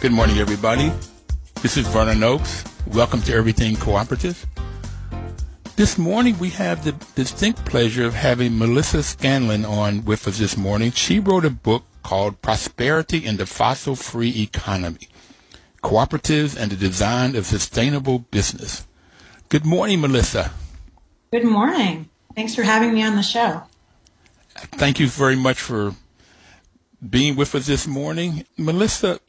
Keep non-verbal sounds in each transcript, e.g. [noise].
Good morning, everybody. This is Vernon Oakes. Welcome to Everything Cooperative. This morning, we have the distinct pleasure of having Melissa Scanlon on with us this morning. She wrote a book called Prosperity in the Fossil Free Economy Cooperatives and the Design of Sustainable Business. Good morning, Melissa. Good morning. Thanks for having me on the show. Thank you very much for being with us this morning. Melissa,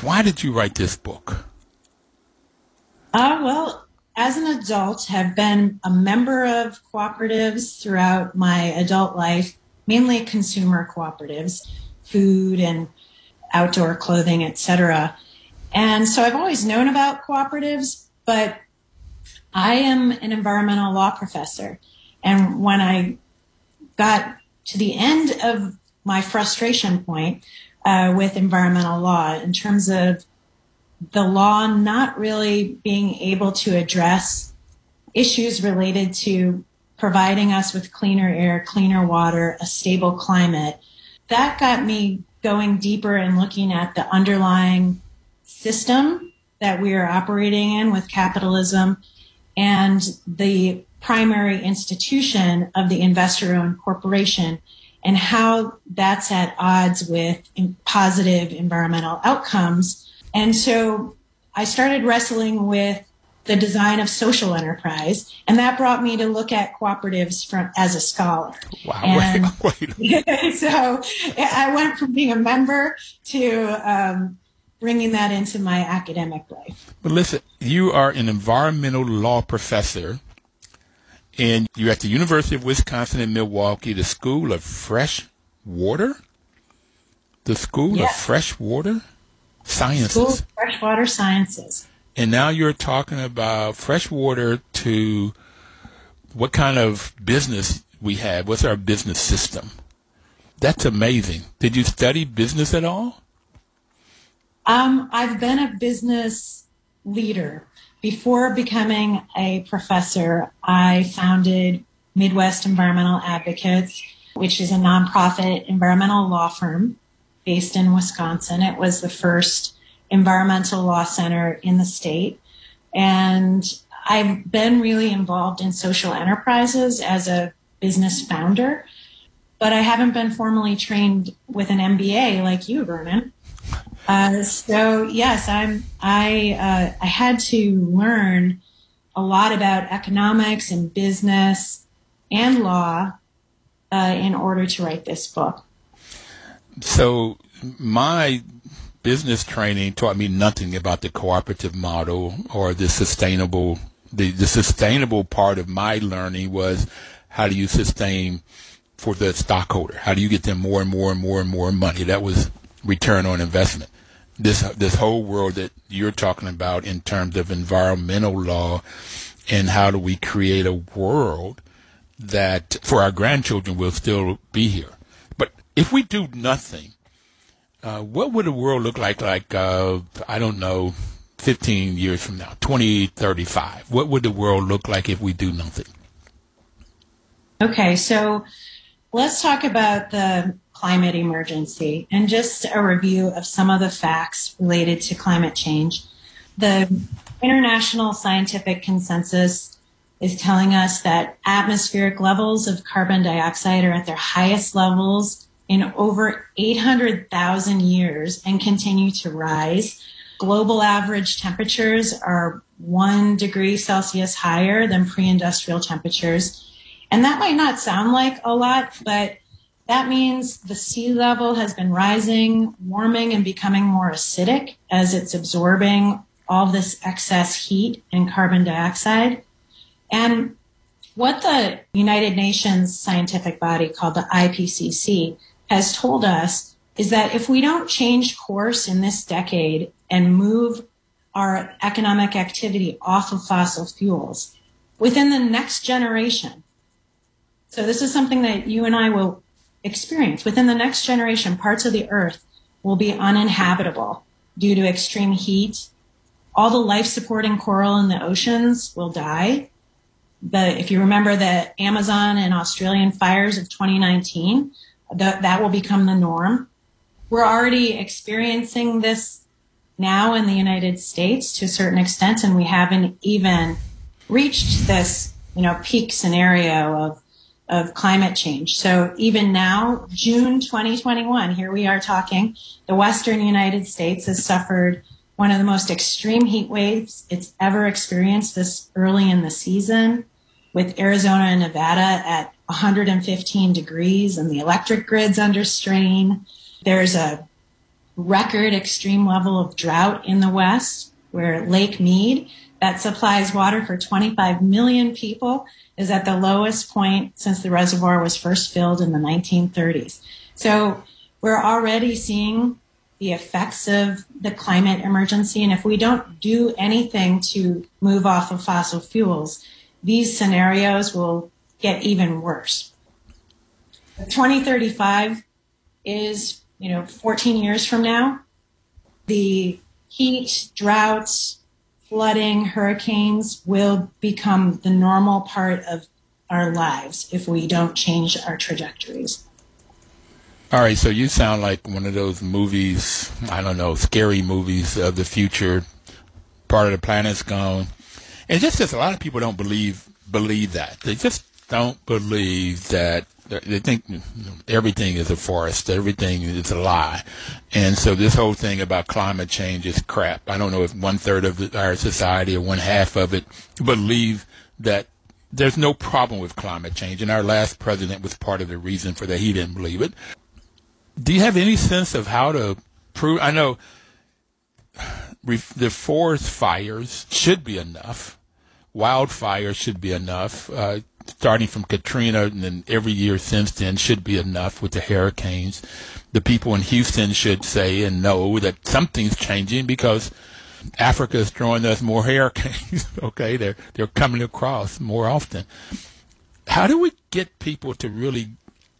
why did you write this book? Uh, well, as an adult, have been a member of cooperatives throughout my adult life, mainly consumer cooperatives, food and outdoor clothing, etc. And so I've always known about cooperatives, but I am an environmental law professor. And when I got to the end of my frustration point, uh, with environmental law in terms of the law not really being able to address issues related to providing us with cleaner air, cleaner water, a stable climate. That got me going deeper and looking at the underlying system that we are operating in with capitalism and the primary institution of the investor owned corporation and how that's at odds with positive environmental outcomes. And so I started wrestling with the design of social enterprise, and that brought me to look at cooperatives from as a scholar. Wow! [laughs] And wait, wait. [laughs] so I went from being a member to um, bringing that into my academic life. But listen, you are an environmental law professor and you're at the University of Wisconsin in Milwaukee, the School of Fresh Water? The School yes. of Fresh Water Sciences. School of Freshwater Sciences. And now you're talking about fresh water to what kind of business we have. What's our business system? That's amazing. Did you study business at all? Um, I've been a business leader before becoming a professor, I founded Midwest Environmental Advocates, which is a nonprofit environmental law firm based in Wisconsin. It was the first environmental law center in the state. And I've been really involved in social enterprises as a business founder, but I haven't been formally trained with an MBA like you, Vernon. Uh, so yes, I'm. I uh, I had to learn a lot about economics and business and law uh, in order to write this book. So my business training taught me nothing about the cooperative model or the sustainable. The, the sustainable part of my learning was how do you sustain for the stockholder? How do you get them more and more and more and more money? That was return on investment this this whole world that you're talking about in terms of environmental law and how do we create a world that for our grandchildren will still be here. But if we do nothing, uh, what would the world look like? Like uh, I don't know, 15 years from now, 2035. What would the world look like if we do nothing? Okay, so let's talk about the climate emergency and just a review of some of the facts related to climate change. The international scientific consensus is telling us that atmospheric levels of carbon dioxide are at their highest levels in over 800,000 years and continue to rise. Global average temperatures are one degree Celsius higher than pre industrial temperatures. And that might not sound like a lot, but that means the sea level has been rising, warming, and becoming more acidic as it's absorbing all this excess heat and carbon dioxide. And what the United Nations scientific body called the IPCC has told us is that if we don't change course in this decade and move our economic activity off of fossil fuels within the next generation, so this is something that you and I will experience within the next generation, parts of the earth will be uninhabitable due to extreme heat. All the life supporting coral in the oceans will die. But if you remember the Amazon and Australian fires of 2019, that, that will become the norm. We're already experiencing this now in the United States to a certain extent, and we haven't even reached this, you know, peak scenario of of climate change. So even now, June 2021, here we are talking, the Western United States has suffered one of the most extreme heat waves it's ever experienced this early in the season with Arizona and Nevada at 115 degrees and the electric grid's under strain. There's a record extreme level of drought in the West where Lake Mead that supplies water for 25 million people is at the lowest point since the reservoir was first filled in the 1930s. So we're already seeing the effects of the climate emergency. And if we don't do anything to move off of fossil fuels, these scenarios will get even worse. 2035 is, you know, 14 years from now. The heat, droughts, flooding, hurricanes will become the normal part of our lives if we don't change our trajectories. All right, so you sound like one of those movies, I don't know, scary movies of the future. Part of the planet's gone. And just as a lot of people don't believe believe that. They just don't believe that they think everything is a forest, everything is a lie, and so this whole thing about climate change is crap. I don't know if one third of our society or one half of it believe that there's no problem with climate change, and our last president was part of the reason for that. He didn't believe it. Do you have any sense of how to prove? I know the forest fires should be enough. Wildfires should be enough. Uh, starting from Katrina and then every year since then should be enough with the hurricanes. The people in Houston should say and know that something's changing because Africa is throwing us more [laughs] hurricanes. okay, they're they're coming across more often. How do we get people to really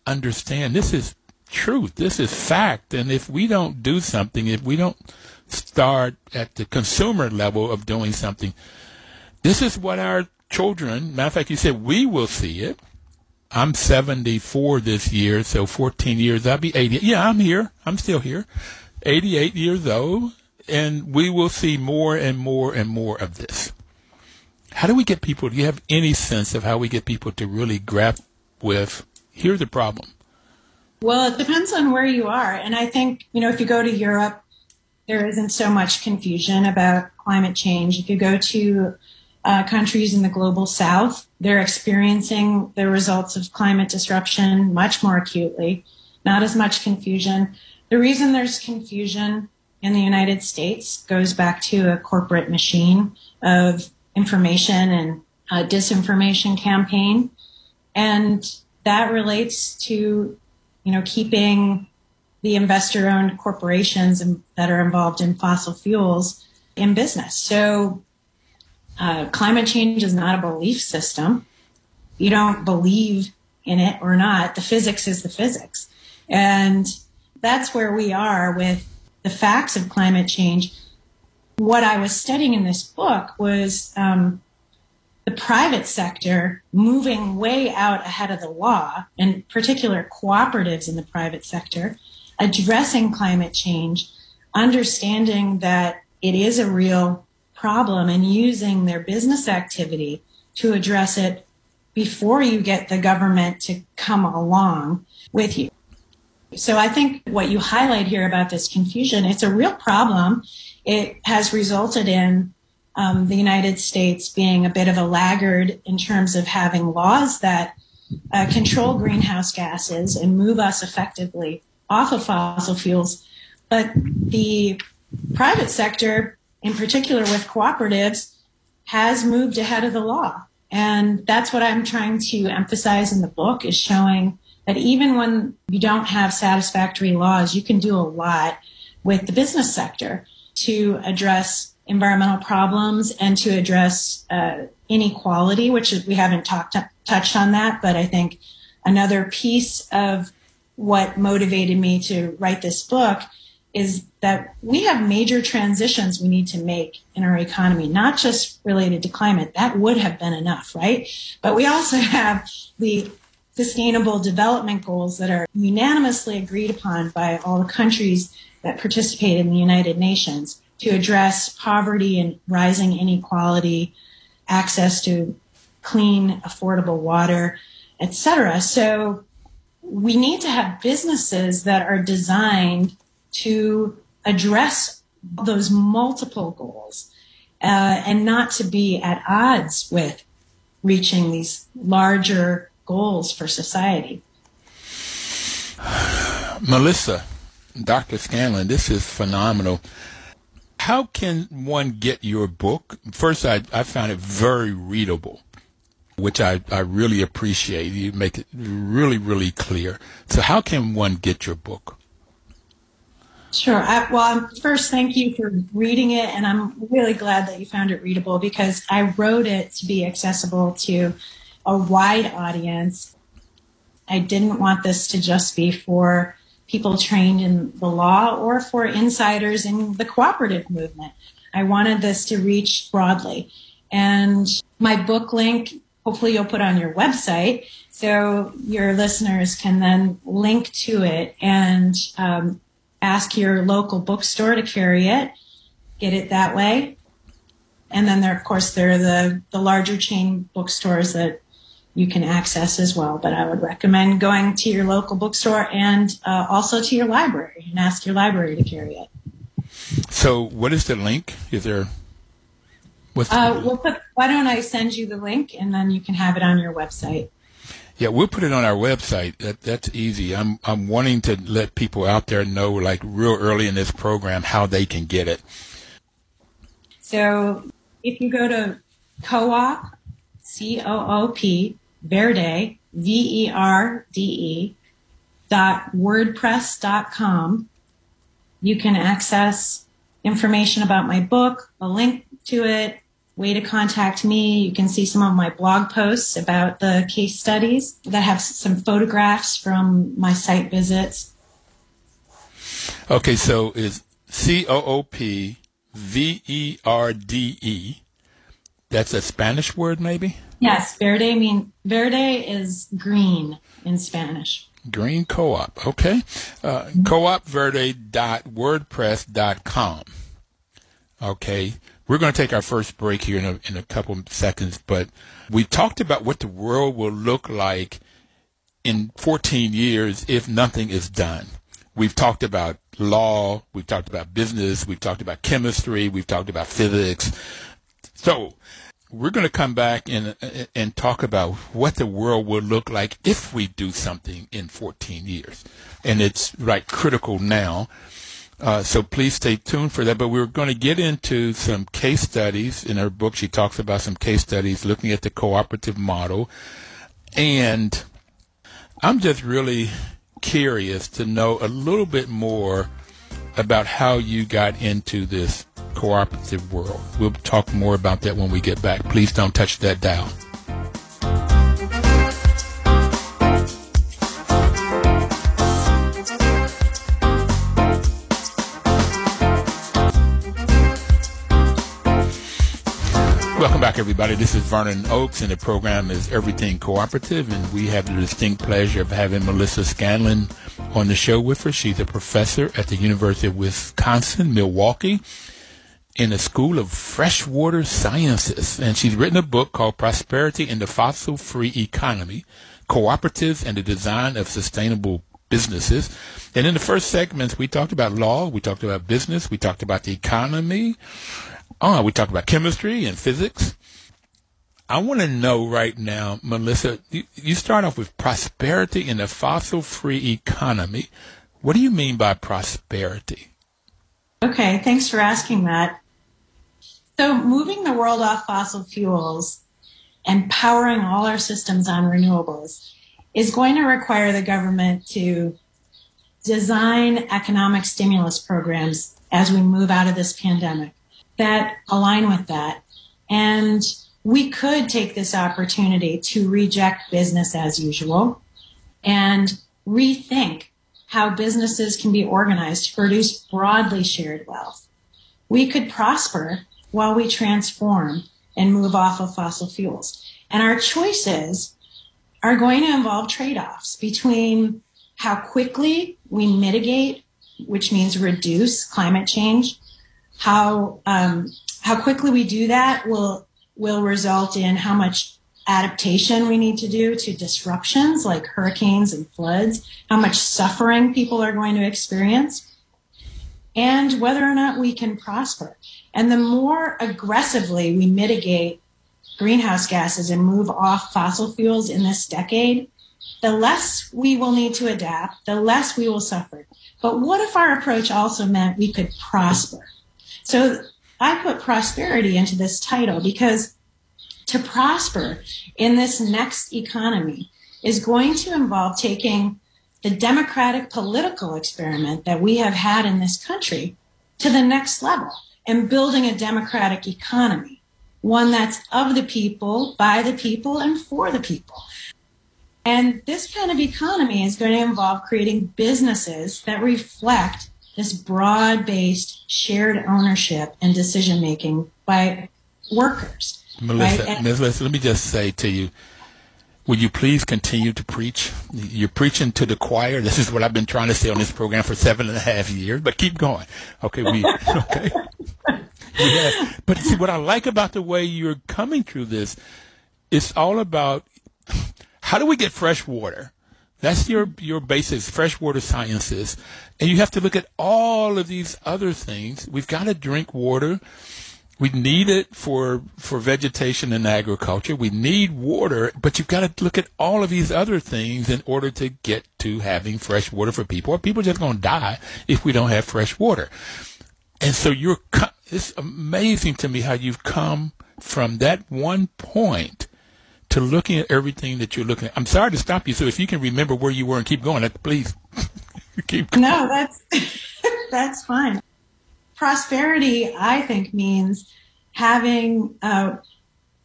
understand this is truth, this is fact, and if we don't do something, if we don't start at the consumer level of doing something, this is what our children, matter of fact, you said we will see it. I'm 74 this year, so 14 years, I'll be 80. Yeah, I'm here. I'm still here. 88 years old, and we will see more and more and more of this. How do we get people, do you have any sense of how we get people to really grapple with, here's the problem? Well, it depends on where you are. And I think, you know, if you go to Europe, there isn't so much confusion about climate change. If you go to uh, countries in the global south. They're experiencing the results of climate disruption much more acutely, not as much confusion. The reason there's confusion in the United States goes back to a corporate machine of information and disinformation campaign. And that relates to, you know, keeping the investor owned corporations that are involved in fossil fuels in business. So uh, climate change is not a belief system. You don't believe in it or not. The physics is the physics. And that's where we are with the facts of climate change. What I was studying in this book was um, the private sector moving way out ahead of the law, in particular cooperatives in the private sector, addressing climate change, understanding that it is a real problem and using their business activity to address it before you get the government to come along with you. So I think what you highlight here about this confusion, it's a real problem. It has resulted in um, the United States being a bit of a laggard in terms of having laws that uh, control greenhouse gases and move us effectively off of fossil fuels. But the private sector in particular with cooperatives, has moved ahead of the law. And that's what I'm trying to emphasize in the book is showing that even when you don't have satisfactory laws, you can do a lot with the business sector to address environmental problems and to address uh, inequality, which we haven't talked touched on that, but I think another piece of what motivated me to write this book is that we have major transitions we need to make in our economy, not just related to climate. That would have been enough, right? But we also [laughs] have the sustainable development goals that are unanimously agreed upon by all the countries that participate in the United Nations to address poverty and rising inequality, access to clean, affordable water, etc. So we need to have businesses that are designed to address those multiple goals uh, and not to be at odds with reaching these larger goals for society. Melissa, Dr. Scanlon, this is phenomenal. How can one get your book? First, I, I found it very readable, which I, I really appreciate. You make it really, really clear. So, how can one get your book? Sure. I, well, first, thank you for reading it, and I'm really glad that you found it readable because I wrote it to be accessible to a wide audience. I didn't want this to just be for people trained in the law or for insiders in the cooperative movement. I wanted this to reach broadly. And my book link, hopefully, you'll put on your website so your listeners can then link to it and um, ask your local bookstore to carry it, get it that way. And then there, of course, there are the, the larger chain bookstores that you can access as well. But I would recommend going to your local bookstore and uh, also to your library and ask your library to carry it. So, what is the link? Is there? What's uh, we'll put, why don't I send you the link and then you can have it on your website. Yeah, we'll put it on our website. That, that's easy. I'm I'm wanting to let people out there know, like real early in this program, how they can get it. So if you go to co-op, C O O P Verde V E R D E dot wordpress dot com, you can access information about my book, a link to it, way to contact me. You can see some of my blog posts about the case studies that have some photographs from my site visits. Okay, so is C O O P V E R D E. That's a Spanish word, maybe? Yes, verde mean verde is green in Spanish. Green co-op. Okay. Uh, coopverde.wordpress.com. Okay. We're going to take our first break here in a, in a couple seconds, but we talked about what the world will look like in 14 years if nothing is done. We've talked about law, we've talked about business, we've talked about chemistry, we've talked about physics. So we're going to come back and and talk about what the world will look like if we do something in 14 years, and it's right critical now. Uh, so please stay tuned for that. But we're going to get into some case studies in her book. She talks about some case studies looking at the cooperative model. And I'm just really curious to know a little bit more about how you got into this cooperative world. We'll talk more about that when we get back. Please don't touch that dial. Welcome back, everybody. This is Vernon Oakes, and the program is Everything Cooperative, and we have the distinct pleasure of having Melissa Scanlon on the show with us. She's a professor at the University of Wisconsin, Milwaukee, in the School of Freshwater Sciences, and she's written a book called Prosperity in the Fossil Free Economy Cooperatives and the Design of Sustainable Businesses. And in the first segments, we talked about law, we talked about business, we talked about the economy, Oh, we talk about chemistry and physics. I want to know right now, Melissa, you, you start off with prosperity in a fossil free economy. What do you mean by prosperity? Okay, thanks for asking that. So, moving the world off fossil fuels and powering all our systems on renewables is going to require the government to design economic stimulus programs as we move out of this pandemic that align with that. And we could take this opportunity to reject business as usual and rethink how businesses can be organized to produce broadly shared wealth. We could prosper while we transform and move off of fossil fuels. And our choices are going to involve trade offs between how quickly we mitigate, which means reduce climate change, how um, how quickly we do that will will result in how much adaptation we need to do to disruptions like hurricanes and floods, how much suffering people are going to experience, and whether or not we can prosper. And the more aggressively we mitigate greenhouse gases and move off fossil fuels in this decade, the less we will need to adapt, the less we will suffer. But what if our approach also meant we could prosper? So I put prosperity into this title because to prosper in this next economy is going to involve taking the democratic political experiment that we have had in this country to the next level and building a democratic economy, one that's of the people, by the people, and for the people. And this kind of economy is going to involve creating businesses that reflect this broad based shared ownership and decision making by workers. Melissa, right? Melissa, let me just say to you, will you please continue to preach? You're preaching to the choir. This is what I've been trying to say on this program for seven and a half years, but keep going. Okay, we, [laughs] okay. Yeah. But see, what I like about the way you're coming through this, it's all about how do we get fresh water? That's your, your basics, freshwater sciences. And you have to look at all of these other things. We've got to drink water. We need it for, for vegetation and agriculture. We need water, but you've got to look at all of these other things in order to get to having fresh water for people, or people are just going to die if we don't have fresh water. And so you're, it's amazing to me how you've come from that one point to looking at everything that you're looking at. I'm sorry to stop you. So if you can remember where you were and keep going, please [laughs] keep going. No, that's, [laughs] that's fine. Prosperity, I think, means having a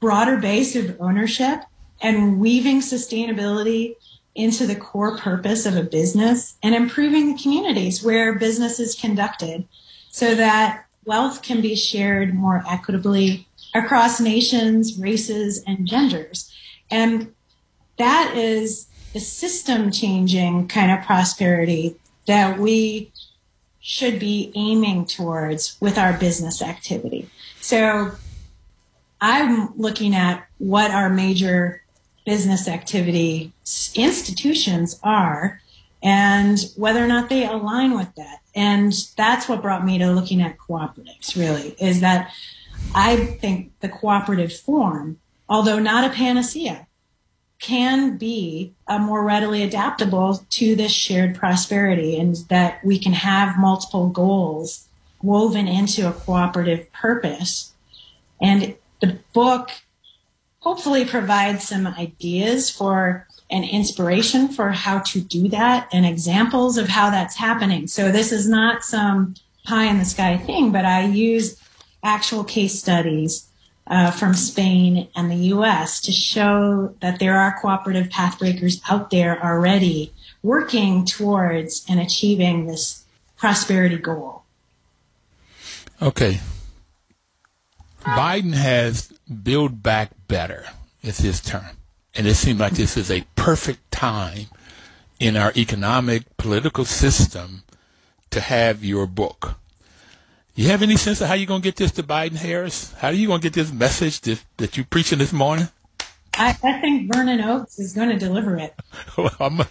broader base of ownership and weaving sustainability into the core purpose of a business and improving the communities where business is conducted so that wealth can be shared more equitably across nations, races, and genders. And that is the system changing kind of prosperity that we should be aiming towards with our business activity. So I'm looking at what our major business activity institutions are and whether or not they align with that. And that's what brought me to looking at cooperatives, really, is that I think the cooperative form although not a panacea, can be more readily adaptable to this shared prosperity and that we can have multiple goals woven into a cooperative purpose. And the book hopefully provides some ideas for an inspiration for how to do that and examples of how that's happening. So this is not some pie in the sky thing, but I use actual case studies uh, from Spain and the US to show that there are cooperative pathbreakers out there already working towards and achieving this prosperity goal. Okay. Biden has build back better. It's his term. And it seems like this is a perfect time in our economic political system to have your book. You have any sense of how you're going to get this to Biden Harris? How are you going to get this message that, that you're preaching this morning? I, I think Vernon Oakes is going to deliver it. [laughs] well, I'm,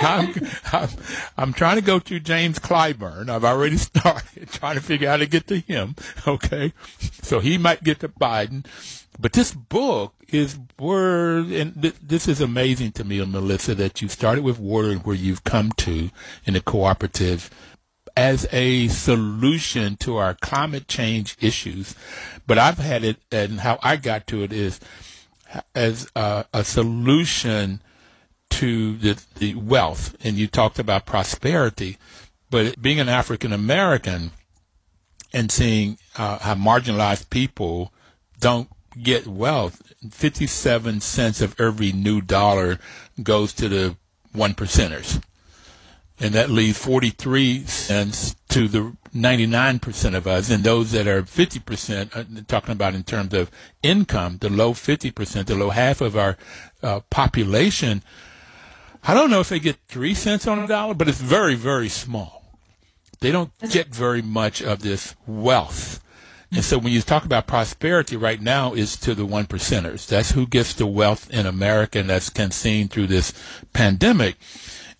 I'm, I'm, I'm, trying to go to James Clyburn. I've already [laughs] started trying to figure out how to get to him. Okay. So he might get to Biden. But this book is word, and th- this is amazing to me, Melissa, that you started with water and where you've come to in a cooperative as a solution to our climate change issues. But I've had it, and how I got to it is as a, a solution to the, the wealth. And you talked about prosperity, but being an African American and seeing uh, how marginalized people don't get wealth, 57 cents of every new dollar goes to the one percenters. And that leaves 43 cents to the 99% of us. And those that are 50%, uh, talking about in terms of income, the low 50%, the low half of our uh, population, I don't know if they get three cents on a dollar, but it's very, very small. They don't get very much of this wealth. And so when you talk about prosperity right now is to the one percenters. That's who gets the wealth in America and that's can seen through this pandemic.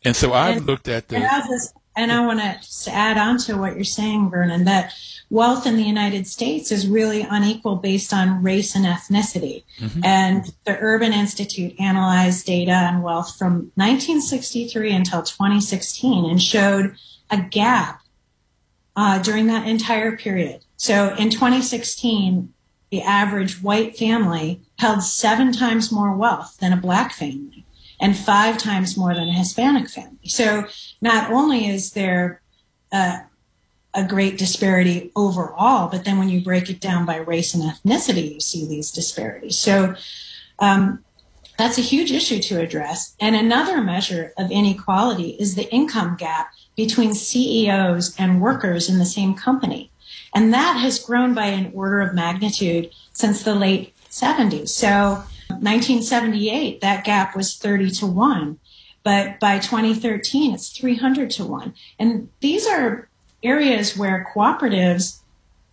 And so I've and, looked at the and, and I want to add on to what you're saying, Vernon, that wealth in the United States is really unequal based on race and ethnicity. Mm-hmm. And the Urban Institute analyzed data on wealth from 1963 until 2016 and showed a gap uh, during that entire period. So in 2016, the average white family held seven times more wealth than a black family and five times more than a Hispanic family. So not only is there uh, a great disparity overall, but then when you break it down by race and ethnicity, you see these disparities. So um, that's a huge issue to address. And another measure of inequality is the income gap between CEOs and workers in the same company. And that has grown by an order of magnitude since the late 70s. So 1978, that gap was 30 to 1. But by 2013, it's 300 to 1. And these are areas where cooperatives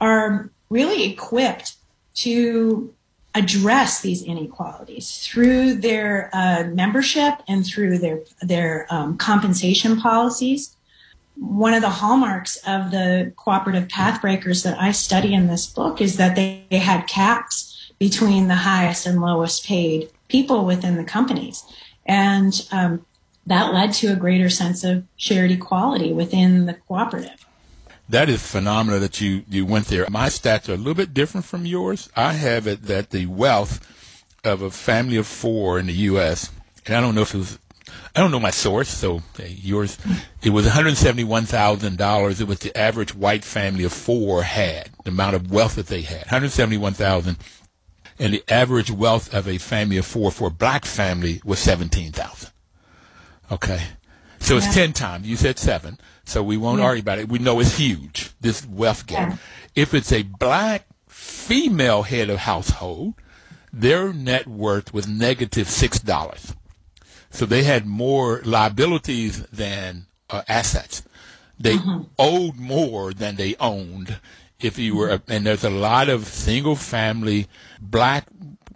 are really equipped to address these inequalities through their uh, membership and through their their um, compensation policies one of the hallmarks of the cooperative pathbreakers that I study in this book is that they, they had caps between the highest and lowest paid people within the companies. And um, that led to a greater sense of shared equality within the cooperative. That is phenomenal that you, you went there. My stats are a little bit different from yours. I have it that the wealth of a family of four in the U.S., and I don't know if it was I don't know my source, so yours. It was one hundred seventy-one thousand dollars. It was the average white family of four had the amount of wealth that they had, one hundred seventy-one thousand, and the average wealth of a family of four for a black family was seventeen thousand. Okay, so it's ten times. You said seven, so we won't yeah. argue about it. We know it's huge. This wealth gap. Yeah. If it's a black female head of household, their net worth was negative six dollars. So they had more liabilities than uh, assets. They mm-hmm. owed more than they owned. If you were, and there's a lot of single family black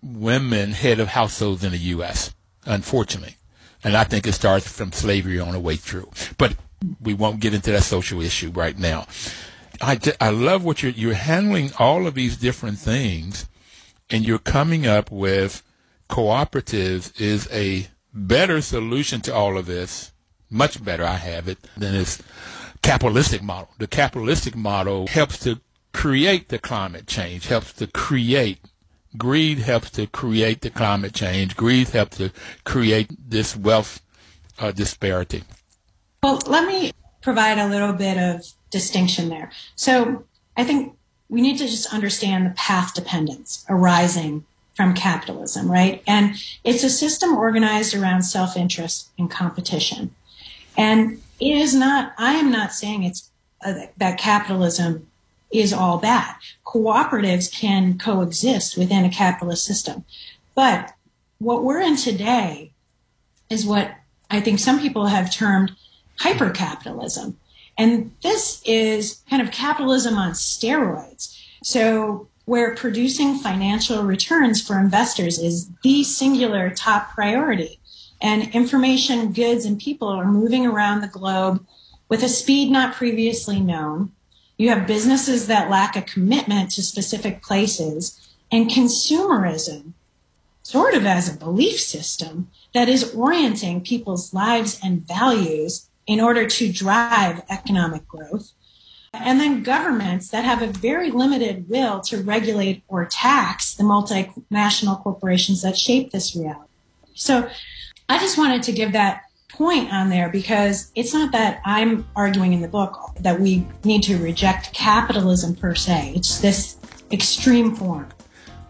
women head of households in the U.S., unfortunately. And I think it starts from slavery on the way through. But we won't get into that social issue right now. I, I love what you're, you're handling all of these different things and you're coming up with cooperatives is a better solution to all of this, much better, I have it, than this capitalistic model. The capitalistic model helps to create the climate change, helps to create greed helps to create the climate change. Greed helps to create this wealth uh, disparity. Well, let me provide a little bit of distinction there. So I think we need to just understand the path dependence arising from capitalism, right? And it's a system organized around self interest and competition. And it is not, I am not saying it's uh, that capitalism is all bad. Cooperatives can coexist within a capitalist system. But what we're in today is what I think some people have termed hypercapitalism. And this is kind of capitalism on steroids. So where producing financial returns for investors is the singular top priority. And information, goods, and people are moving around the globe with a speed not previously known. You have businesses that lack a commitment to specific places and consumerism, sort of as a belief system that is orienting people's lives and values in order to drive economic growth. And then governments that have a very limited will to regulate or tax the multinational corporations that shape this reality. So I just wanted to give that point on there because it's not that I'm arguing in the book that we need to reject capitalism per se. It's this extreme form.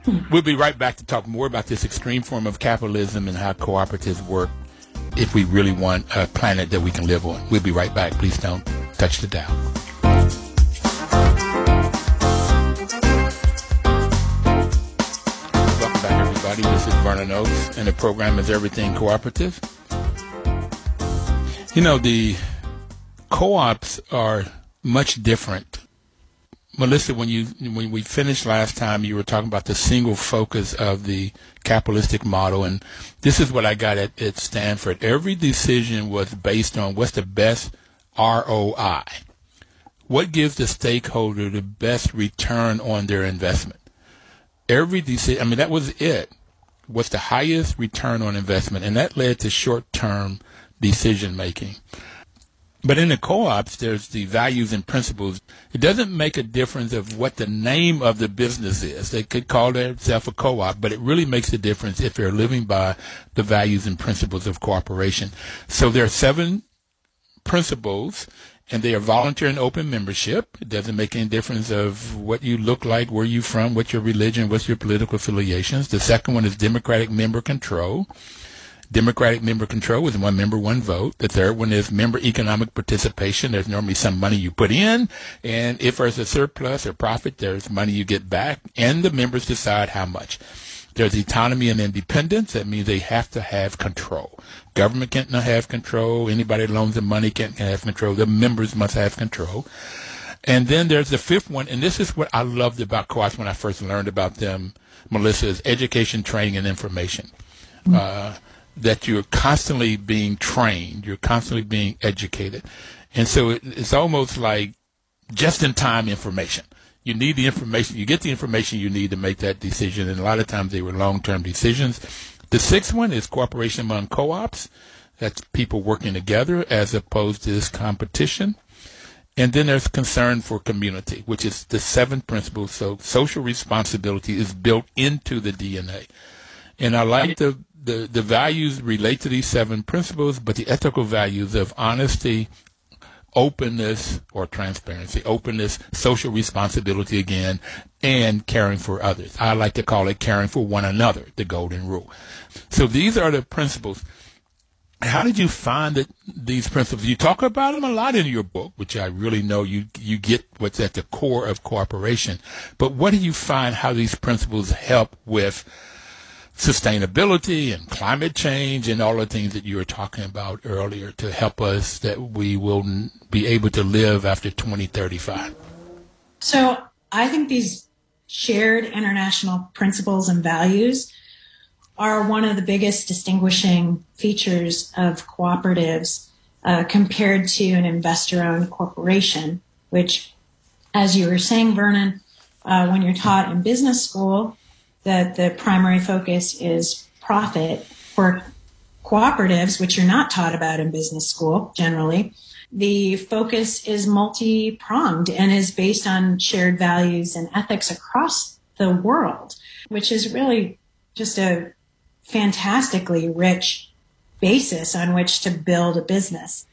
Hmm. We'll be right back to talk more about this extreme form of capitalism and how cooperatives work if we really want a planet that we can live on. We'll be right back. Please don't touch the dial. Welcome back, everybody. This is Vernon Oakes, and the program is Everything Cooperative. You know, the co-ops are much different Melissa, when you when we finished last time, you were talking about the single focus of the capitalistic model, and this is what I got at, at Stanford. Every decision was based on what's the best ROI, what gives the stakeholder the best return on their investment. Every decision, I mean, that was it. What's the highest return on investment, and that led to short-term decision making. But in the co-ops, there's the values and principles. It doesn't make a difference of what the name of the business is. They could call themselves a co-op, but it really makes a difference if they're living by the values and principles of cooperation. So there are seven principles, and they are volunteer and open membership. It doesn't make any difference of what you look like, where you from, what's your religion, what's your political affiliations. The second one is democratic member control. Democratic member control is one member, one vote. The third one is member economic participation. There's normally some money you put in, and if there's a surplus or profit, there's money you get back, and the members decide how much. There's autonomy and independence. That means they have to have control. Government can't have control. Anybody that loans them money can't have control. The members must have control. And then there's the fifth one, and this is what I loved about co-ops when I first learned about them, Melissa, is education, training, and information. Mm-hmm. Uh, that you're constantly being trained, you're constantly being educated. And so it, it's almost like just in time information. You need the information, you get the information you need to make that decision. And a lot of times they were long term decisions. The sixth one is cooperation among co ops. That's people working together as opposed to this competition. And then there's concern for community, which is the seventh principle. So social responsibility is built into the DNA. And I like the the, the values relate to these seven principles, but the ethical values of honesty, openness or transparency, openness, social responsibility again, and caring for others. I like to call it caring for one another, the golden rule. So these are the principles. How did you find that these principles? You talk about them a lot in your book, which I really know you you get what's at the core of cooperation. But what do you find how these principles help with sustainability and climate change and all the things that you were talking about earlier to help us that we will be able to live after 2035? So I think these shared international principles and values are one of the biggest distinguishing features of cooperatives uh, compared to an investor owned corporation, which, as you were saying, Vernon, uh, when you're taught in business school, that the primary focus is profit for cooperatives, which you're not taught about in business school generally. The focus is multi pronged and is based on shared values and ethics across the world, which is really just a fantastically rich basis on which to build a business.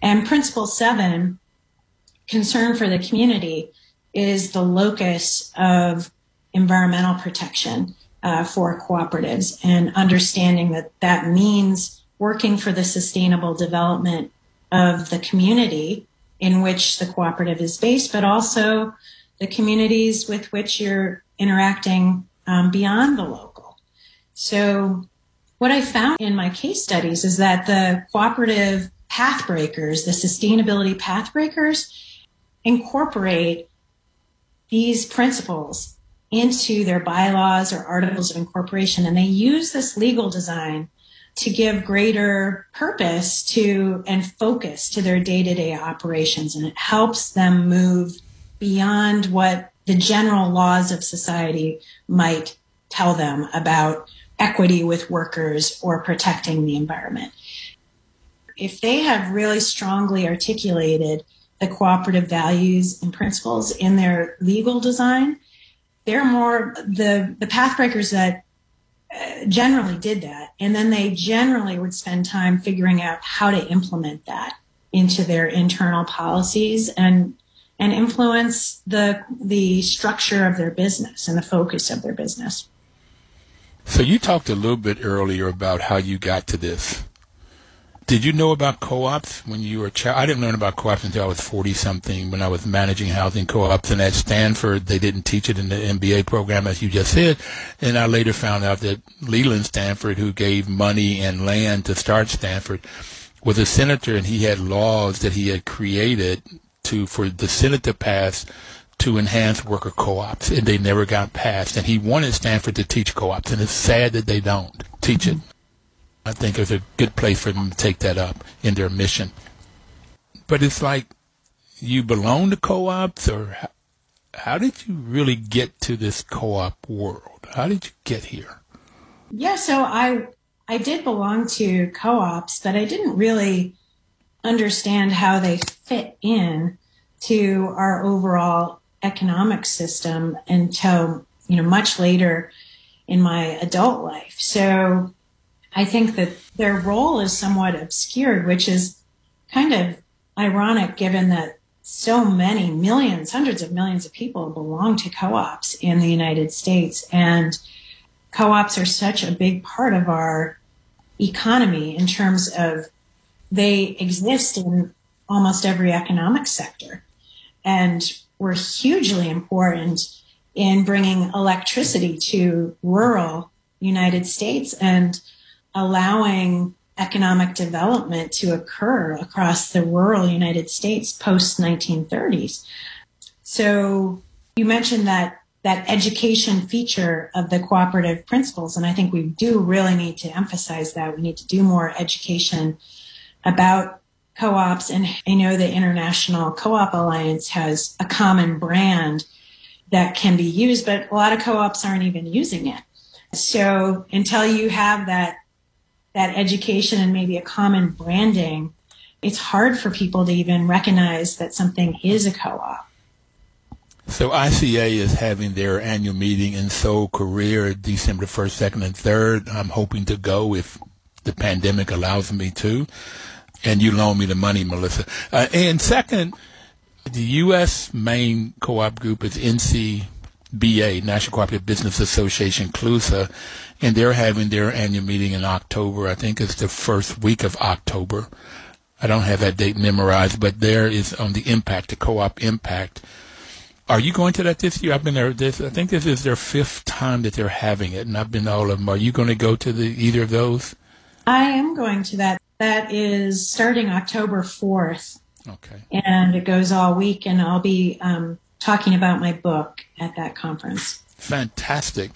And principle seven, concern for the community, is the locus of environmental protection uh, for cooperatives and understanding that that means working for the sustainable development of the community in which the cooperative is based, but also the communities with which you're interacting um, beyond the local. So, what I found in my case studies is that the cooperative pathbreakers, the sustainability pathbreakers, incorporate these principles into their bylaws or articles of incorporation. And they use this legal design to give greater purpose to and focus to their day to day operations. And it helps them move beyond what the general laws of society might tell them about equity with workers or protecting the environment. if they have really strongly articulated the cooperative values and principles in their legal design, they're more the the pathbreakers that uh, generally did that, and then they generally would spend time figuring out how to implement that into their internal policies and and influence the the structure of their business and the focus of their business. So you talked a little bit earlier about how you got to this. Did you know about co-ops when you were a child? I didn't learn about co-ops until I was 40 something when I was managing housing co-ops. And at Stanford, they didn't teach it in the MBA program, as you just said. And I later found out that Leland Stanford, who gave money and land to start Stanford, was a senator and he had laws that he had created to, for the Senate to pass to enhance worker co-ops and they never got passed. And he wanted Stanford to teach co-ops and it's sad that they don't teach it. I think it's a good place for them to take that up in their mission. But it's like you belong to co-ops, or how, how did you really get to this co-op world? How did you get here? Yeah, so I I did belong to co-ops, but I didn't really understand how they fit in to our overall economic system until you know much later in my adult life. So I think that their role is somewhat obscured, which is kind of ironic given that so many millions, hundreds of millions of people belong to co-ops in the United States. And co-ops are such a big part of our economy in terms of they exist in almost every economic sector and were hugely important in bringing electricity to rural United States and allowing economic development to occur across the rural United States post 1930s. So you mentioned that that education feature of the cooperative principles, and I think we do really need to emphasize that. We need to do more education about co-ops, and I know the International Co-op Alliance has a common brand that can be used, but a lot of co-ops aren't even using it. So until you have that that education and maybe a common branding, it's hard for people to even recognize that something is a co-op. So ICA is having their annual meeting in Seoul, Korea, December 1st, 2nd, and 3rd. I'm hoping to go if the pandemic allows me to. And you loan me the money, Melissa. Uh, and second, the U.S. main co-op group is NCBA, National Cooperative Business Association, CLUSA and they're having their annual meeting in October. I think it's the first week of October. I don't have that date memorized, but there is on the impact, the co-op impact. Are you going to that this year? I've been there. This I think this is their fifth time that they're having it, and I've been to all of them. Are you going to go to the either of those? I am going to that. That is starting October fourth. Okay. And it goes all week, and I'll be um, talking about my book at that conference. Fantastic.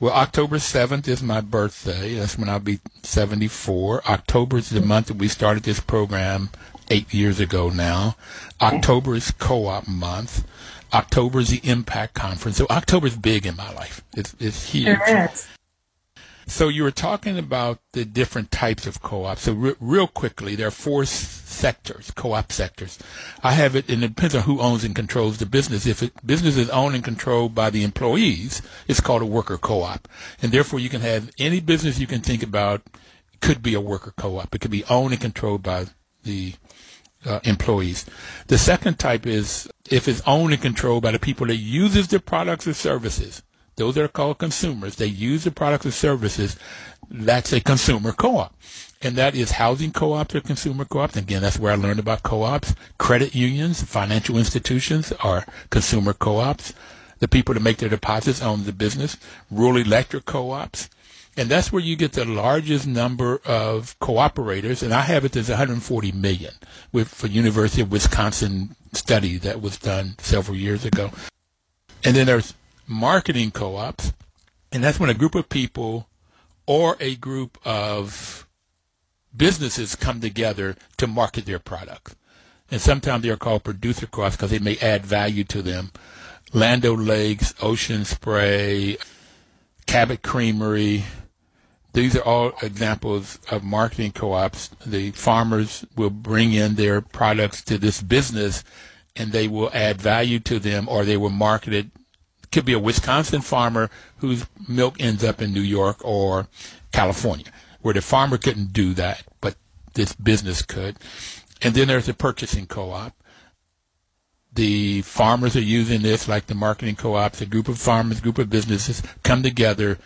Well, October 7th is my birthday. That's when I'll be 74. October is the month that we started this program eight years ago now. October is co-op month. October is the Impact Conference. So October is big in my life. It's, it's huge. Sure is. So you were talking about the different types of co-ops. So re- real quickly, there are four s- sectors, co-op sectors. I have it, and it depends on who owns and controls the business. If it, business is owned and controlled by the employees, it's called a worker co-op. And therefore you can have any business you can think about could be a worker co-op. It could be owned and controlled by the uh, employees. The second type is if it's owned and controlled by the people that uses the products or services. Those are called consumers. They use the products or services. That's a consumer co-op. And that is housing co-ops or consumer co-ops. Again, that's where I learned about co-ops. Credit unions, financial institutions are consumer co-ops. The people that make their deposits own the business. Rural electric co-ops. And that's where you get the largest number of cooperators. And I have it as 140 million with for University of Wisconsin study that was done several years ago. And then there's marketing co-ops, and that's when a group of people or a group of businesses come together to market their products. And sometimes they're called producer co-ops because they may add value to them. Land Lakes, Ocean Spray, Cabot Creamery, these are all examples of marketing co-ops. The farmers will bring in their products to this business and they will add value to them or they will market it. Could be a Wisconsin farmer whose milk ends up in New York or California, where the farmer couldn't do that, but this business could. And then there's the purchasing co-op. The farmers are using this like the marketing co-ops. A group of farmers, group of businesses come together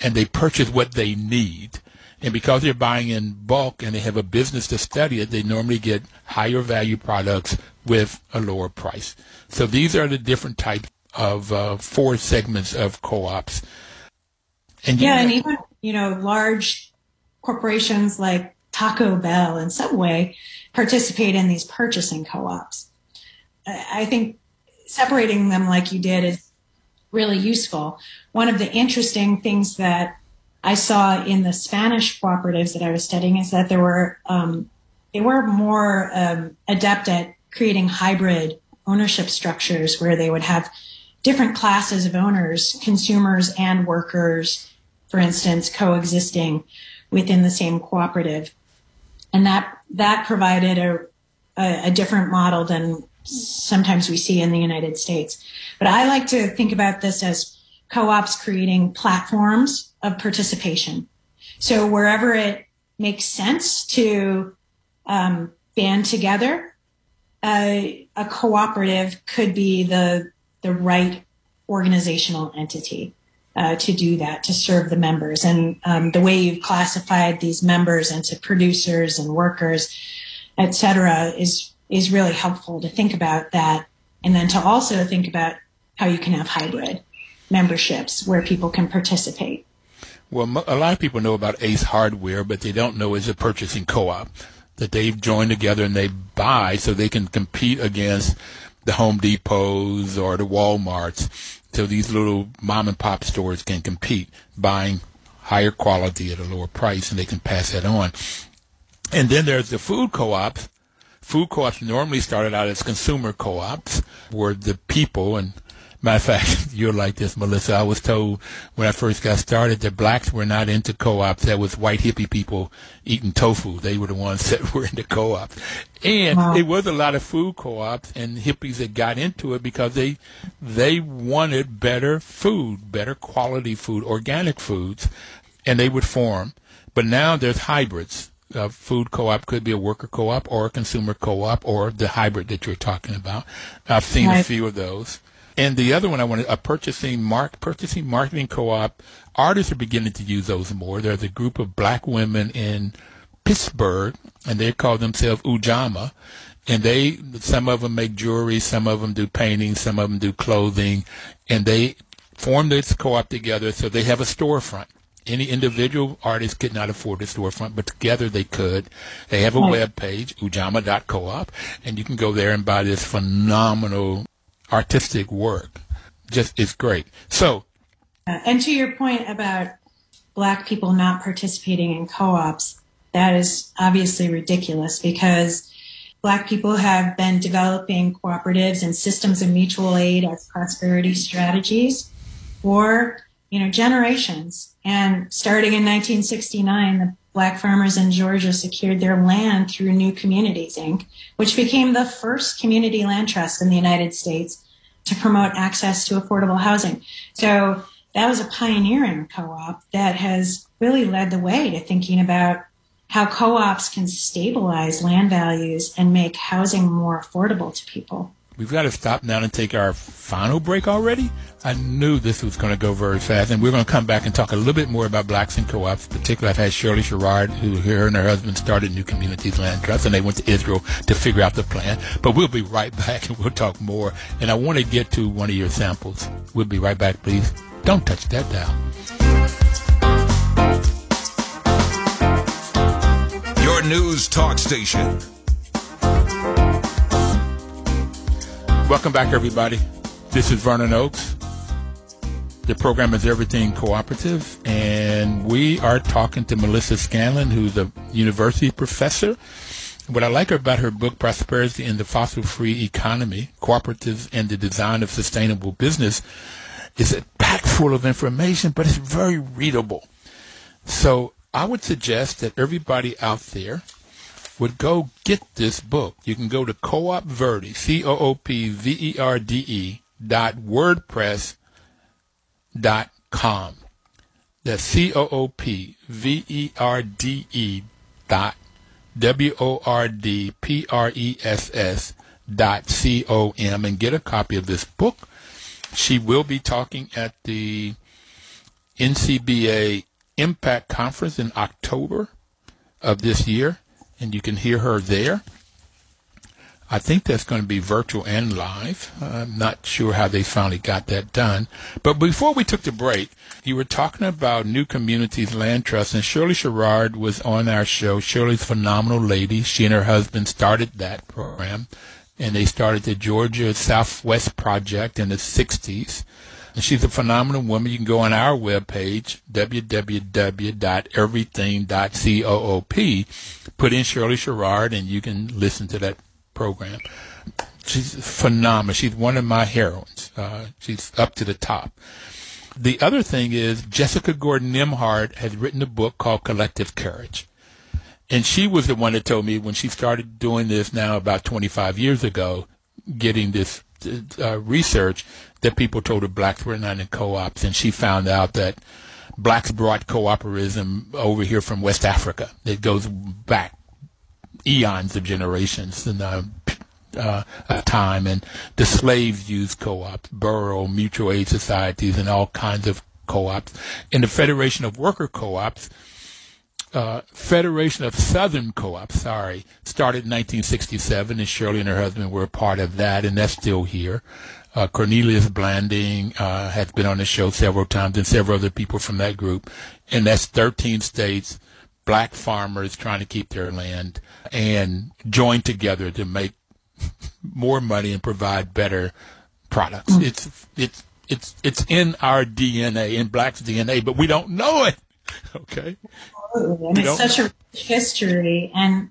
and they purchase what they need. And because they're buying in bulk and they have a business to study it, they normally get higher value products with a lower price. So these are the different types of uh, four segments of co-ops. And yeah, and even you know large corporations like Taco Bell and Subway participate in these purchasing co-ops. I think separating them like you did is really useful. One of the interesting things that I saw in the Spanish cooperatives that I was studying is that there were um, they were more um, adept at creating hybrid ownership structures where they would have different classes of owners, consumers and workers, for instance, coexisting within the same cooperative, and that that provided a a, a different model than sometimes we see in the United States. But I like to think about this as co-ops creating platforms of participation. So wherever it makes sense to um, band together, uh, a cooperative could be the the right organizational entity uh, to do that to serve the members. And um, the way you've classified these members into producers and workers, et cetera, is is really helpful to think about that, and then to also think about how you can have hybrid memberships where people can participate. Well, a lot of people know about Ace Hardware, but they don't know it's a purchasing co-op that they've joined together and they buy so they can compete against the Home Depots or the Walmarts. So these little mom and pop stores can compete buying higher quality at a lower price and they can pass that on. And then there's the food co-ops. Food co-ops normally started out as consumer co-ops where the people and Matter of fact, [laughs] you're like this, Melissa. I was told when I first got started that blacks were not into co-ops. That was white hippie people eating tofu. They were the ones [laughs] that were into co-ops. And wow. it was a lot of food co-ops and hippies that got into it because they, they wanted better food, better quality food, organic foods, and they would form. But now there's hybrids. A food co-op could be a worker co-op or a consumer co-op or the hybrid that you're talking about. I've seen right. a few of those. And the other one I wanted a purchasing mark purchasing marketing co-op. Artists are beginning to use those more. There's a group of black women in Pittsburgh, and they call themselves Ujamaa. And they, some of them make jewelry, some of them do painting, some of them do clothing, and they form this co-op together so they have a storefront. Any individual artist could not afford a storefront, but together they could. They have a right. web page, ujamaa.coop, and you can go there and buy this phenomenal artistic work. Just is great. So, uh, and to your point about black people not participating in co-ops, that is obviously ridiculous because black people have been developing cooperatives and systems of mutual aid as prosperity strategies for you know generations. And starting in 1969, the black farmers in Georgia secured their land through New Communities Inc., which became the first community land trust in the United States to promote access to affordable housing. So that was a pioneering co-op that has really led the way to thinking about how co-ops can stabilize land values and make housing more affordable to people. We've got to stop now and take our final break already. I knew this was going to go very fast, and we're going to come back and talk a little bit more about blacks and co-ops. Particularly, I've had Shirley Sherrod, who her and her husband started New Communities Land Trust, and they went to Israel to figure out the plan. But we'll be right [laughs] back, and we'll talk more. And I want to get to one of your samples. We'll be right back, please. Don't touch that dial. Your news talk station. Welcome back, everybody. This is Vernon Oakes. The program is Everything Cooperative, and we are talking to Melissa Scanlan, who's a university professor. What I like about her book, Prosperity in the Fossil Free Economy Cooperatives and the Design of Sustainable Business, is it's packed full of information, but it's very readable. So I would suggest that everybody out there would go get this book. You can go to Co-op Verde, C-O-O-P-V-E-R-D-E dot WordPress dot com. That's C-O-O-P-V-E-R-D-E dot W-O-R-D-P-R-E-S-S dot C-O-M and get a copy of this book. She will be talking at the NCBA Impact Conference in October of this year, and you can hear her there. I think that's going to be virtual and live. I'm not sure how they finally got that done. But before we took the break, you were talking about New Communities Land Trust, and Shirley Sherrod was on our show. Shirley's a phenomenal lady. She and her husband started that program, and they started the Georgia Southwest Project in the 60s. And she's a phenomenal woman. You can go on our webpage, www.everything.coop, put in Shirley Sherrod, and you can listen to that program. She's phenomenal. She's one of my heroines. Uh, she's up to the top. The other thing is Jessica Gordon Nembhard has written a book called Collective Courage. And she was the one that told me when she started doing this now about 25 years ago, getting this uh, research that people told her blacks were not in co-ops, and she found out that blacks brought cooperism over here from West Africa. It goes back eons of generations and uh, uh, time, and the slaves used co-ops, borough mutual aid societies, and all kinds of co-ops. In the Federation of Worker Co-ops, uh, Federation of Southern Co-ops, sorry, started in 1967, and Shirley and her husband were a part of that, and that's still here. Uh, Cornelius Blanding uh, has been on the show several times, and several other people from that group, and that's 13 states, black farmers trying to keep their land and join together to make [laughs] more money and provide better products. Mm. It's it's it's it's in our DNA, in Black's DNA, but we don't know it. [laughs] Okay, Absolutely. and it's such a rich history, and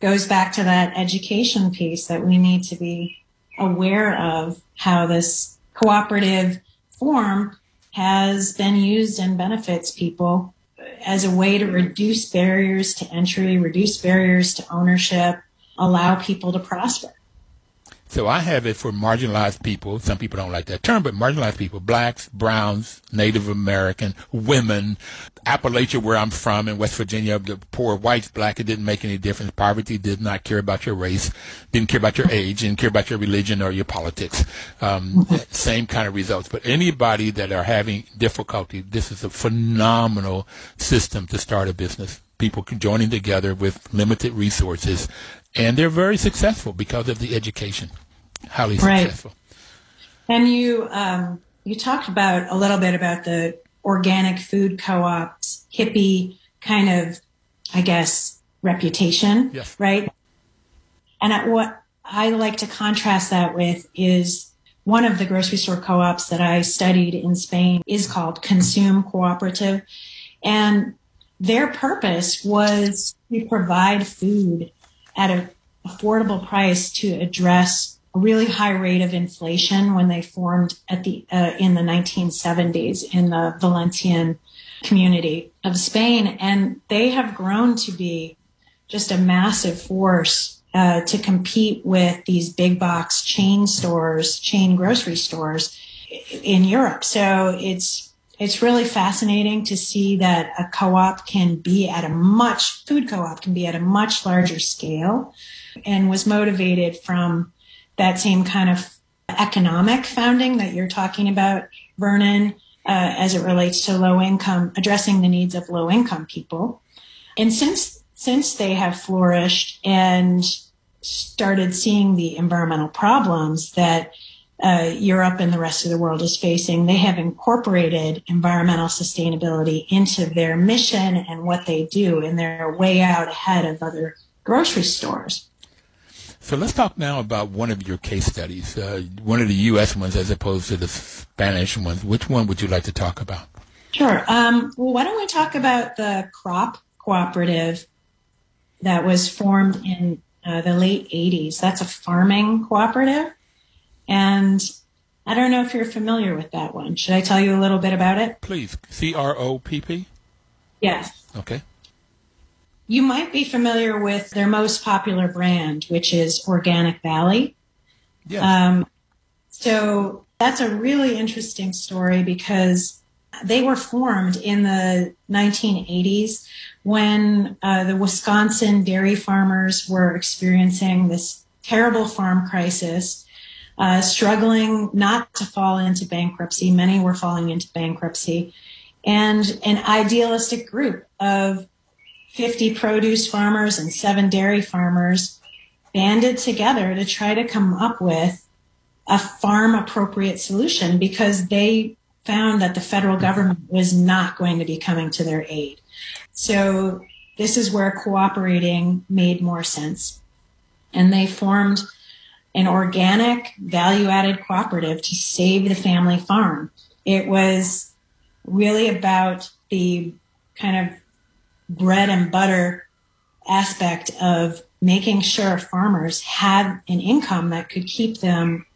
goes back to that education piece that we need to be aware of how this cooperative form has been used and benefits people as a way to reduce barriers to entry, reduce barriers to ownership, allow people to prosper. So I have it for marginalized people. Some people don't like that term, but marginalized people, blacks, browns, Native American, women, Appalachia, where I'm from in West Virginia, the poor whites, black, it didn't make any difference. Poverty did not care about your race, didn't care about your age, didn't care about your religion or your politics. Um, same kind of results. But anybody that are having difficulty, this is a phenomenal system to start a business people joining together with limited resources and they're very successful because of the education, highly right. successful. And you um, you talked about a little bit about the organic food co-ops, hippie kind of, I guess, reputation, yes. right? And what I like to contrast that with is one of the grocery store co-ops that I studied in Spain is called Consum Cooperative. And their purpose was to provide food at an affordable price to address a really high rate of inflation when they formed at the uh, in the 1970s in the Valencian community of Spain, and they have grown to be just a massive force uh, to compete with these big box chain stores, chain grocery stores in Europe. So it's it's really fascinating to see that a co-op can be at a much food co-op can be at a much larger scale and was motivated from that same kind of economic founding that you're talking about vernon uh, as it relates to low income addressing the needs of low income people. And since since they have flourished and started seeing the environmental problems that uh, Europe and the rest of the world is facing, they have incorporated environmental sustainability into their mission and what they do, and they're way out ahead of other grocery stores. So let's talk now about one of your case studies, uh, one of the U.S. ones as opposed to the Spanish ones. Which one would you like to talk about? Sure. Um, well, why don't we talk about the CROPP cooperative that was formed in uh, the late 80s? That's a farming cooperative and I don't know if you're familiar with that one. Should I tell you a little bit about it? Please. C R O P P? Yes. Okay. You might be familiar with their most popular brand, which is Organic Valley. Yeah. Um, so that's a really interesting story because they were formed in the 1980s when uh, the Wisconsin dairy farmers were experiencing this terrible farm crisis, uh, struggling not to fall into bankruptcy. Many were falling into bankruptcy. And an idealistic group of 50 produce farmers and seven dairy farmers banded together to try to come up with a farm appropriate solution because they found that the federal government was not going to be coming to their aid. So this is where cooperating made more sense. And they formed an organic value added cooperative to save the family farm. It was really about the kind of bread and butter aspect of making sure farmers had an income that could keep them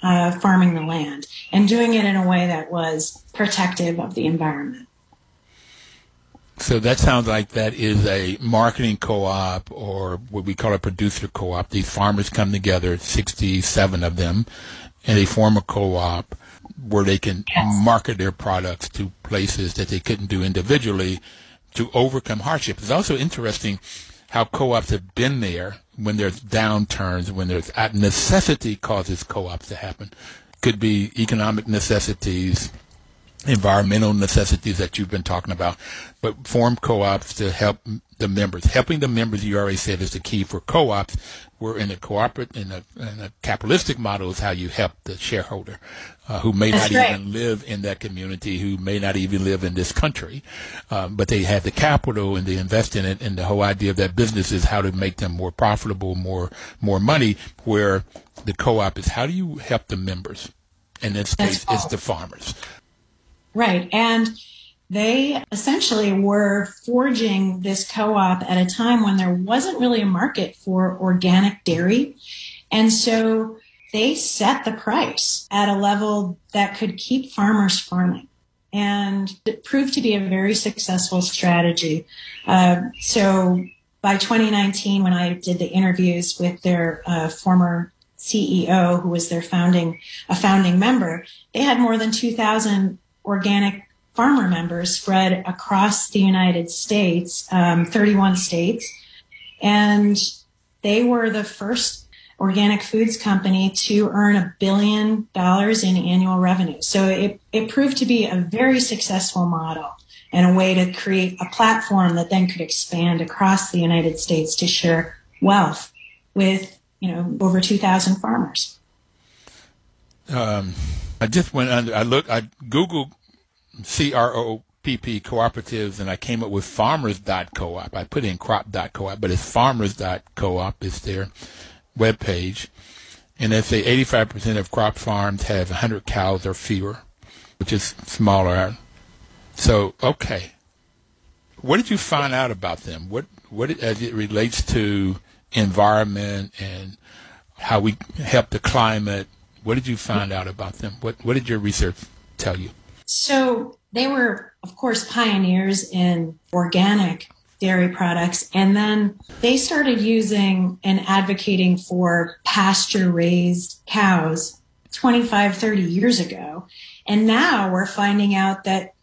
uh, farming the land and doing it in a way that was protective of the environment. So that sounds like that is a marketing co-op or what we call a producer co-op. These farmers come together, 67 of them, and they form a co-op where they can yes. market their products to places that they couldn't do individually to overcome hardship. It's also interesting how co-ops have been there when there's downturns, when there's necessity causes co-ops to happen. Could be economic necessities, environmental necessities that you've been talking about, but form co-ops to help the members. Helping the members, you already said, is the key for co-ops. We're in a cooperative, in a, in a capitalistic model is how you help the shareholder, uh, who may That's not right. even live in that community, who may not even live in this country, um, but they have the capital and they invest in it. And the whole idea of that business is how to make them more profitable, more more money. Where the co-op is, how do you help the members? In this case, it's the farmers. Right, and they essentially were forging this co-op at a time when there wasn't really a market for organic dairy. And so they set the price at a level that could keep farmers farming. And it proved to be a very successful strategy. Uh, so by 2019, when I did the interviews with their uh, former CEO, who was their founding, a founding member, they had more than 2,000 organic farmer members spread across the United States, um, 31 states. And they were the first organic foods company to earn a billion dollars in annual revenue. So it, it proved to be a very successful model and a way to create a platform that then could expand across the United States to share wealth with, you know, over 2,000 farmers. Um, I just went under, I looked, I Googled C-R-O-P-P cooperatives and I came up with farmers.coop. I put in CROPP.coop, but it's farmers.coop is their web page. And they say 85% of crop farms have 100 cows or fewer, which is smaller. So, okay. What did you find out about them? What, what, as it relates to environment and how we help the climate, what did you find out about them? What, what did your research tell you? So they were, of course, pioneers in organic dairy products. And then they started using and advocating for pasture raised cows 25, 30 years ago. And now we're finding out that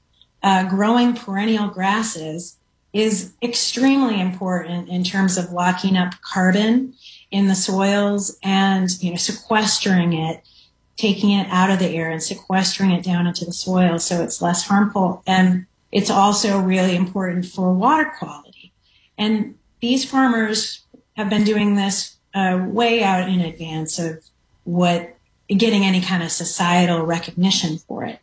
uh, growing perennial grasses is extremely important in terms of locking up carbon in the soils and you know sequestering it taking it out of the air and sequestering it down into the soil so it's less harmful. And it's also really important for water quality. And these farmers have been doing this uh, way out in advance of what getting any kind of societal recognition for it.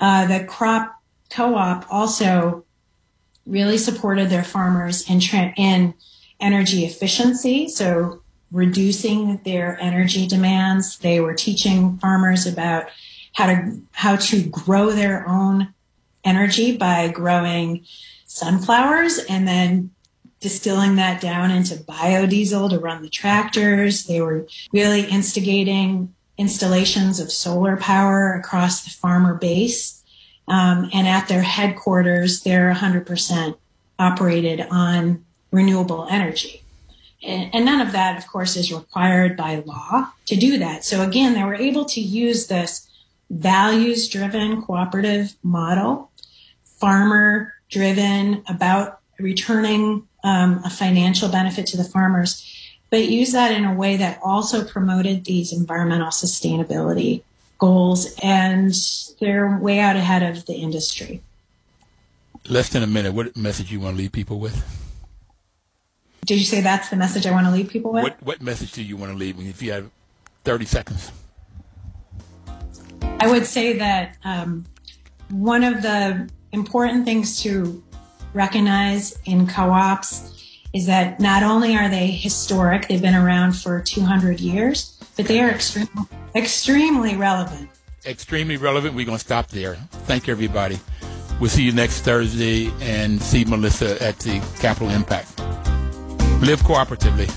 Uh, the CROPP co-op also really supported their farmers in, tra- in energy efficiency. So reducing their energy demands. They were teaching farmers about how to how to grow their own energy by growing sunflowers and then distilling that down into biodiesel to run the tractors. They were really instigating installations of solar power across the farmer base. Um, and at their headquarters, they're 100% operated on renewable energy. And, none of that, of course, is required by law to do that. So again, they were able to use this values driven cooperative model, farmer driven about returning um, a financial benefit to the farmers, but use that in a way that also promoted these environmental sustainability goals and they're way out ahead of the industry. Less than a minute. What message you want to leave people with? Did you say that's the message I want to leave people with? What What message do you want to leave? If you have thirty seconds. I would say that um, one of the important things to recognize in co-ops is that not only are they historic, they've been around for 200 years, but they are extremely, extremely relevant. Extremely relevant. We're going to stop there. Thank you, everybody. We'll see you next Thursday and see Melissa at the Capital Impact. Live cooperatively.